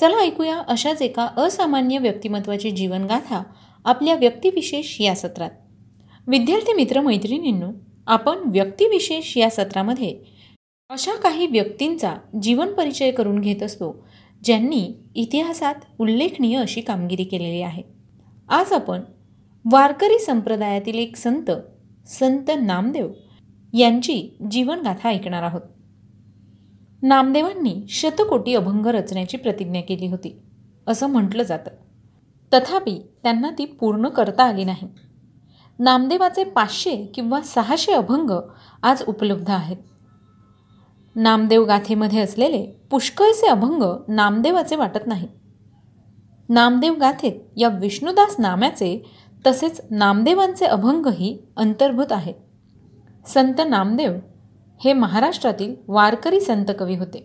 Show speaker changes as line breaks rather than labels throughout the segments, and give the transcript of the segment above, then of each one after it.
चला ऐकूया अशाच एका असामान्य व्यक्तिमत्वाची जीवनगाथा आपल्या व्यक्तिविशेष या सत्रात विद्यार्थी मित्र मैत्रिणींनो आपण व्यक्तिविशेष या सत्रामध्ये अशा काही व्यक्तींचा जीवन परिचय करून घेत असतो ज्यांनी इतिहासात उल्लेखनीय अशी कामगिरी केलेली आहे आज आपण वारकरी संप्रदायातील एक संत संत नामदेव यांची जीवनगाथा ऐकणार आहोत नामदेवांनी शतकोटी अभंग रचण्याची प्रतिज्ञा केली होती असं म्हटलं जातं तथापि त्यांना ती पूर्ण करता आली नाही नामदेवाचे पाचशे किंवा सहाशे अभंग आज उपलब्ध आहेत नामदेव गाथेमध्ये असलेले पुष्कळचे अभंग नामदेवाचे वाटत नाही नामदेव गाथेत या विष्णुदास नाम्याचे तसेच नामदेवांचे अभंगही अंतर्भूत आहेत संत नामदेव हे महाराष्ट्रातील वारकरी संत कवी होते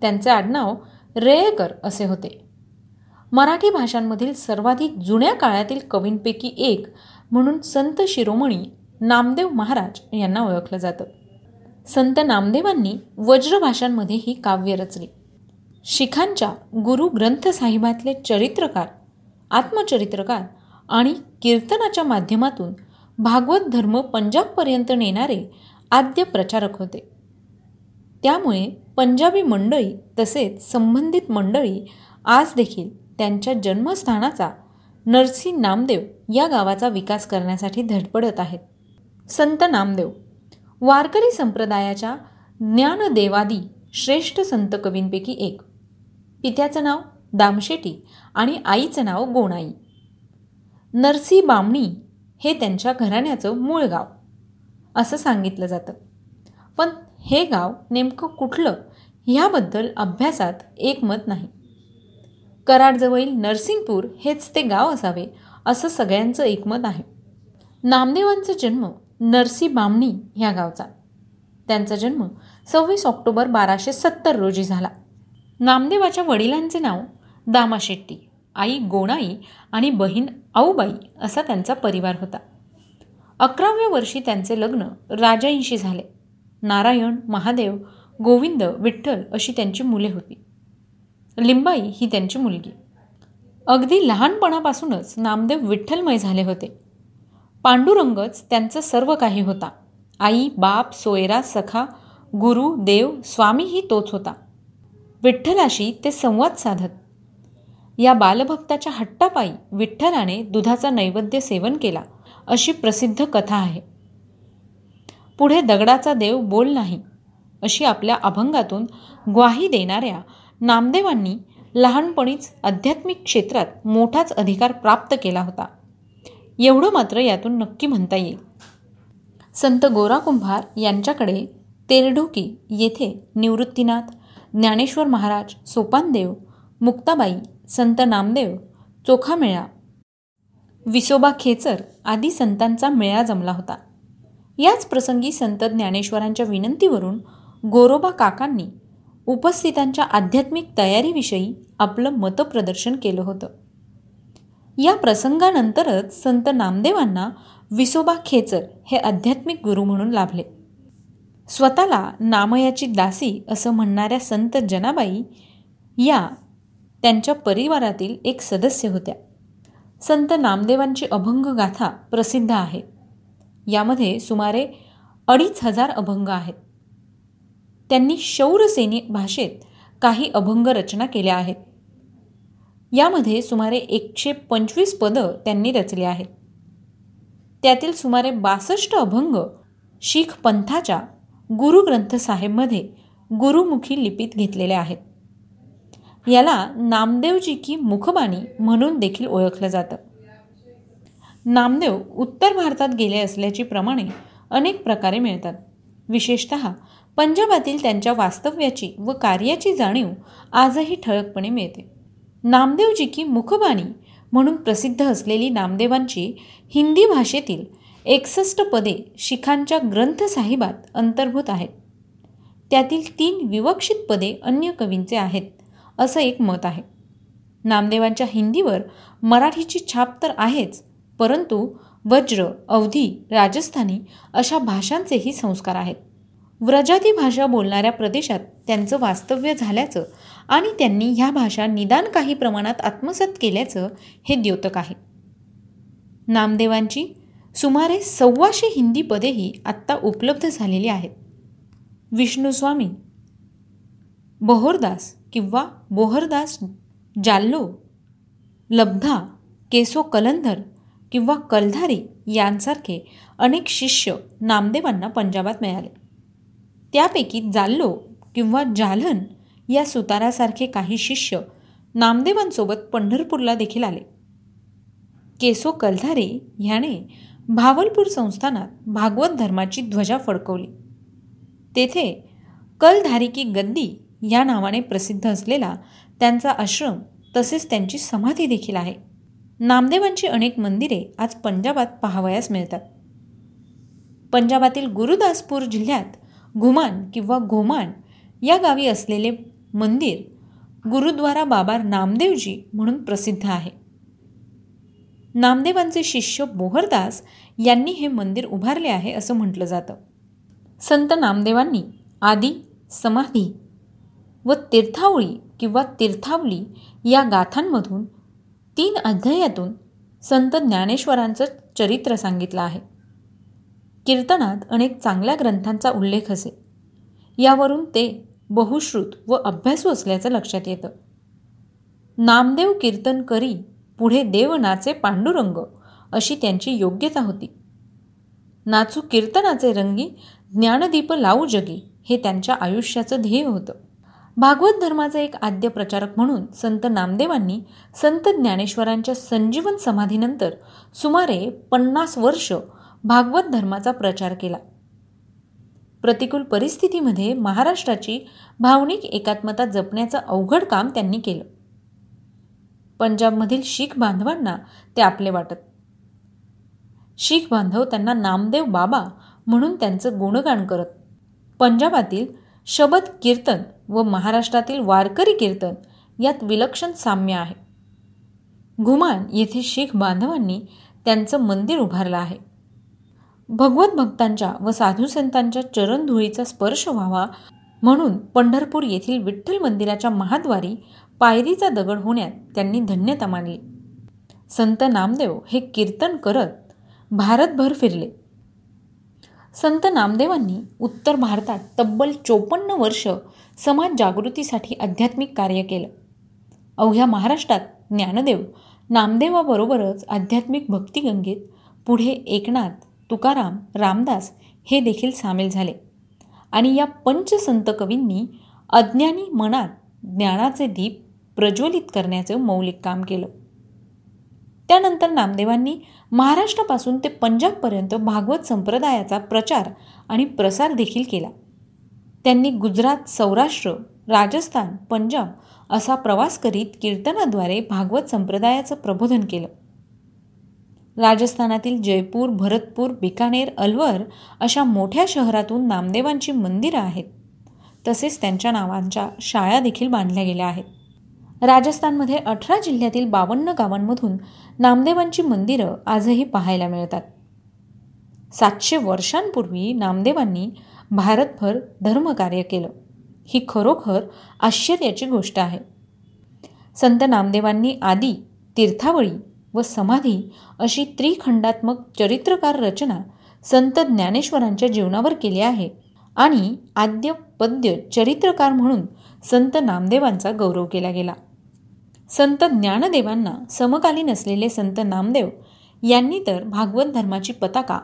त्यांचे आडनाव रेयकर असे होते मराठी भाषांमधील सर्वाधिक जुन्या काळातील कवींपैकी एक म्हणून संत शिरोमणी नामदेव महाराज यांना ओळखलं जातं संत नामदेवांनी वज्रभाषांमध्ये ही काव्य रचली शिखांच्या गुरु ग्रंथसाहिबातले चरित्रकार आत्मचरित्रकार आणि कीर्तनाच्या माध्यमातून भागवत धर्म पंजाबपर्यंत नेणारे आद्य प्रचारक होते त्यामुळे पंजाबी मंडळी तसेच संबंधित मंडळी आज देखील त्यांच्या जन्मस्थानाचा नरसी नामदेव या गावाचा विकास करण्यासाठी धडपडत आहेत संत नामदेव वारकरी संप्रदायाच्या ज्ञानदेवादी श्रेष्ठ संत कवींपैकी एक पित्याचं नाव दामशेटी आणि आईचं नाव गोणाई नरसी बामणी हे त्यांच्या घराण्याचं मूळ गाव असं सांगितलं जातं पण हे गाव नेमकं कुठलं ह्याबद्दल अभ्यासात एकमत नाही कराडजवळील नरसिंगपूर हेच ते गाव असावे असं सगळ्यांचं एकमत आहे नामदेवांचा जन्म नरसी बामणी ह्या गावचा त्यांचा जन्म सव्वीस ऑक्टोबर बाराशे सत्तर रोजी झाला नामदेवाच्या वडिलांचे नाव दामा शेट्टी आई गोणाई आणि बहीण आऊबाई असा त्यांचा परिवार होता अकराव्या वर्षी त्यांचे लग्न राजाईंशी झाले नारायण महादेव गोविंद विठ्ठल अशी त्यांची मुले होती लिंबाई ही त्यांची मुलगी अगदी लहानपणापासूनच नामदेव विठ्ठलमय झाले होते पांडुरंगच त्यांचं सर्व काही होता आई बाप सोयरा सखा गुरु देव स्वामी ही तोच होता विठ्ठलाशी ते संवाद साधत या बालभक्ताच्या हट्टापायी विठ्ठलाने दुधाचा नैवेद्य सेवन केला अशी प्रसिद्ध कथा आहे पुढे दगडाचा देव बोल नाही अशी आपल्या अभंगातून ग्वाही देणाऱ्या नामदेवांनी लहानपणीच आध्यात्मिक क्षेत्रात मोठाच अधिकार प्राप्त केला होता एवढं मात्र यातून नक्की म्हणता येईल संत गोरा कुंभार यांच्याकडे तेरढोकी येथे निवृत्तीनाथ ज्ञानेश्वर महाराज सोपानदेव मुक्ताबाई संत नामदेव चोखा मेळा विसोबा खेचर आदी संतांचा मेळा जमला होता याच प्रसंगी संत ज्ञानेश्वरांच्या विनंतीवरून गोरोबा काकांनी उपस्थितांच्या आध्यात्मिक तयारीविषयी आपलं मतप्रदर्शन केलं होतं या प्रसंगानंतरच संत नामदेवांना विसोबा खेचर हे आध्यात्मिक गुरु म्हणून लाभले स्वतःला नामयाची दासी असं म्हणणाऱ्या संत जनाबाई या त्यांच्या परिवारातील एक सदस्य होत्या संत नामदेवांची अभंग गाथा प्रसिद्ध आहे यामध्ये सुमारे अडीच हजार अभंग आहेत त्यांनी शौरसेनी भाषेत काही अभंग रचना केल्या आहेत यामध्ये सुमारे एकशे पंचवीस पदं त्यांनी रचली आहेत त्यातील सुमारे बासष्ट अभंग शीख पंथाच्या गुरुग्रंथसाहेबमध्ये गुरुमुखी लिपीत घेतलेले आहेत याला नामदेवजी की मुखबाणी म्हणून देखील ओळखलं जातं नामदेव उत्तर भारतात गेले असल्याची प्रमाणे अनेक प्रकारे मिळतात विशेषत पंजाबातील त्यांच्या वास्तव्याची व कार्याची जाणीव आजही ठळकपणे मिळते नामदेवजी की मुखबाणी म्हणून प्रसिद्ध असलेली नामदेवांची हिंदी भाषेतील एकसष्ट पदे शिखांच्या ग्रंथसाहिबात अंतर्भूत आहेत त्यातील तीन विवक्षित पदे अन्य कवींचे आहेत असं एक मत आहे नामदेवांच्या हिंदीवर मराठीची छाप तर आहेच परंतु वज्र अवधी राजस्थानी अशा भाषांचेही संस्कार आहेत व्रजाती भाषा बोलणाऱ्या प्रदेशात त्यांचं वास्तव्य झाल्याचं आणि त्यांनी ह्या भाषा निदान काही प्रमाणात आत्मसात केल्याचं हे द्योतक आहे नामदेवांची सुमारे सव्वाशे हिंदी पदेही आत्ता उपलब्ध झालेली आहेत विष्णुस्वामी बहोरदास किंवा बोहरदास जाल्लो लब्धा केसो कलंधर किंवा कलधारी यांसारखे अनेक शिष्य नामदेवांना पंजाबात मिळाले त्यापैकी जाल्लो किंवा जालन या सुतारासारखे काही शिष्य नामदेवांसोबत पंढरपूरला देखील आले केसो कलधारे ह्याने भावलपूर संस्थानात भागवत धर्माची ध्वजा फडकवली तेथे कलधारी की गद्दी या नावाने प्रसिद्ध असलेला त्यांचा आश्रम तसेच त्यांची समाधी देखील आहे नामदेवांची अनेक मंदिरे आज पंजाबात पाहावयास मिळतात पंजाबातील गुरुदासपूर जिल्ह्यात घुमान किंवा घोमान या गावी असलेले मंदिर गुरुद्वारा बाबा नामदेवजी म्हणून प्रसिद्ध आहे नामदेवांचे शिष्य बोहरदास यांनी हे मंदिर उभारले आहे असं म्हटलं जातं संत नामदेवांनी आदी समाधी व तीर्थावळी किंवा तीर्थावली या गाथांमधून तीन अध्यायातून संत ज्ञानेश्वरांचं चरित्र सांगितलं आहे कीर्तनात अनेक चांगल्या ग्रंथांचा उल्लेख असे यावरून ते बहुश्रुत व अभ्यासू असल्याचं लक्षात येतं नामदेव कीर्तन करी पुढे देव नाचे पांडुरंग अशी त्यांची योग्यता होती नाचू कीर्तनाचे रंगी ज्ञानदीप लावू जगी हे त्यांच्या आयुष्याचं ध्येय होतं भागवत धर्माचा एक आद्य प्रचारक म्हणून संत नामदेवांनी संत ज्ञानेश्वरांच्या संजीवन समाधीनंतर सुमारे पन्नास वर्ष भागवत धर्माचा प्रचार केला प्रतिकूल परिस्थितीमध्ये महाराष्ट्राची भावनिक एकात्मता जपण्याचं अवघड काम त्यांनी केलं पंजाबमधील शीख बांधवांना ते आपले वाटत शीख बांधव त्यांना नामदेव बाबा म्हणून त्यांचं गुणगान करत पंजाबातील शबद कीर्तन व महाराष्ट्रातील वारकरी कीर्तन यात विलक्षण साम्य आहे घुमान येथे शीख बांधवांनी त्यांचं मंदिर उभारलं आहे भगवत भक्तांच्या व साधूसंतांच्या चरणधुळीचा स्पर्श व्हावा म्हणून पंढरपूर येथील विठ्ठल मंदिराच्या महाद्वारी पायरीचा दगड होण्यात त्यांनी धन्यता मानली संत नामदेव हे कीर्तन करत भारतभर फिरले संत नामदेवांनी उत्तर भारतात तब्बल चोपन्न वर्ष समाज जागृतीसाठी आध्यात्मिक कार्य केलं अवघ्या महाराष्ट्रात ज्ञानदेव नामदेवाबरोबरच आध्यात्मिक भक्तिगंगेत पुढे एकनाथ तुकाराम रामदास हे देखील सामील झाले आणि या पंचसंत कवींनी अज्ञानी मनात ज्ञानाचे दीप प्रज्वलित करण्याचं मौलिक काम केलं त्यानंतर नामदेवांनी महाराष्ट्रापासून ते पंजाबपर्यंत भागवत संप्रदायाचा प्रचार आणि प्रसार देखील केला त्यांनी गुजरात सौराष्ट्र राजस्थान पंजाब असा प्रवास करीत कीर्तनाद्वारे भागवत संप्रदायाचं प्रबोधन केलं राजस्थानातील जयपूर भरतपूर बिकानेर अलवर अशा मोठ्या शहरातून नामदेवांची मंदिरं आहेत तसेच त्यांच्या नावांच्या शाळा देखील बांधल्या गेल्या आहेत राजस्थानमध्ये अठरा जिल्ह्यातील बावन्न गावांमधून नामदेवांची मंदिरं आजही पाहायला मिळतात सातशे वर्षांपूर्वी नामदेवांनी भारतभर धर्मकार्य केलं ही खरोखर आश्चर्याची गोष्ट आहे संत नामदेवांनी आदी तीर्थावळी व समाधी अशी त्रिखंडात्मक चरित्रकार रचना संत ज्ञानेश्वरांच्या जीवनावर केली आहे आणि आद्य पद्य चरित्रकार म्हणून संत नामदेवांचा गौरव केला गेला संत ज्ञानदेवांना समकालीन असलेले संत नामदेव यांनी तर भागवत धर्माची पताका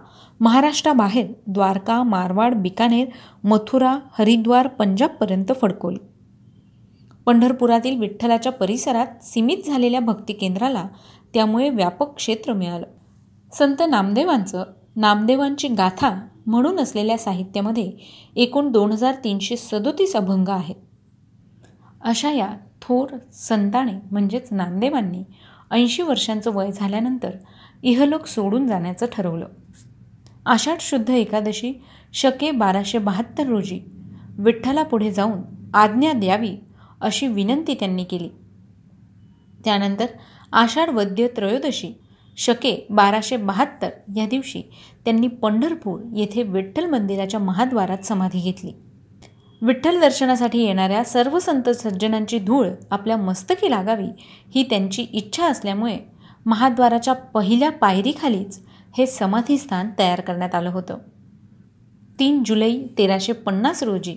महाराष्ट्राबाहेर द्वारका मारवाड बिकानेर मथुरा हरिद्वार पंजाबपर्यंत फडकवली पंढरपुरातील विठ्ठलाच्या परिसरात सीमित झालेल्या भक्ती केंद्राला त्यामुळे व्यापक क्षेत्र मिळालं संत नामदेवांचं नामदेवांची गाथा म्हणून असलेल्या साहित्यामध्ये एकूण दोन हजार तीनशे सदोतीस अभंग आहेत अशा या थोर संताने म्हणजेच नांदेवांनी ऐंशी वर्षांचं वय झाल्यानंतर इहलोक सोडून जाण्याचं ठरवलं आषाढ शुद्ध एकादशी शके बाराशे बहात्तर रोजी विठ्ठलापुढे जाऊन आज्ञा द्यावी अशी विनंती त्यांनी केली त्यानंतर आषाढ वद्य त्रयोदशी शके बाराशे बहात्तर या दिवशी त्यांनी पंढरपूर येथे विठ्ठल मंदिराच्या महाद्वारात समाधी घेतली विठ्ठल दर्शनासाठी येणाऱ्या सर्व संत सज्जनांची धूळ आपल्या मस्तकी लागावी ही त्यांची इच्छा असल्यामुळे महाद्वाराच्या पहिल्या पायरीखालीच हे समाधीस्थान तयार करण्यात आलं होतं तीन जुलै तेराशे पन्नास रोजी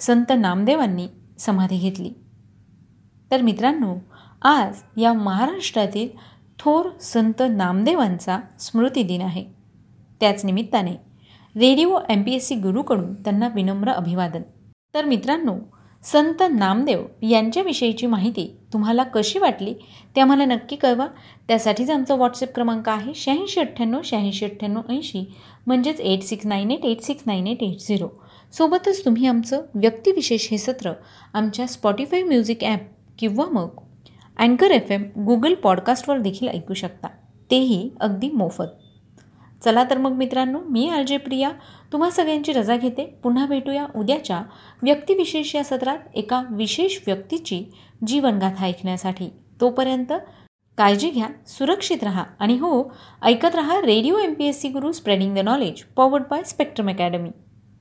संत नामदेवांनी समाधी घेतली तर मित्रांनो आज या महाराष्ट्रातील थोर संत नामदेवांचा दिन आहे त्याच निमित्ताने radio M P S C गुरूकडून त्यांना विनम्र अभिवादन तर मित्रांनो संत नामदेव यांच्याविषयीची माहिती तुम्हाला कशी वाटली ते आम्हाला नक्की कळवा त्यासाठीच आमचा व्हॉट्सअप क्रमांक आहे शहाऐंशी अठ्ठ्याण्णव शहाऐंशी अठ्ठ्याण्णव ऐंशी म्हणजेच eight six nine eight eight six nine eight eight zero सोबतच तुम्ही आमचं व्यक्तिविशेष हे सत्र आमच्या स्पॉटीफाय म्युझिक ॲप किंवा मग अँकर एफ एम गुगल पॉडकास्टवर देखील ऐकू शकता तेही अगदी मोफत चला तर मग मित्रांनो मी आर जे प्रिया तुम्हा सगळ्यांची रजा घेते पुन्हा भेटूया उद्याच्या व्यक्तिविशेष या सत्रात एका विशेष व्यक्तीची जीवनगाथा ऐकण्यासाठी तोपर्यंत काळजी घ्या सुरक्षित रहा आणि हो ऐकत रहा radio M P S C Guru spreading the knowledge powered by spectrum academy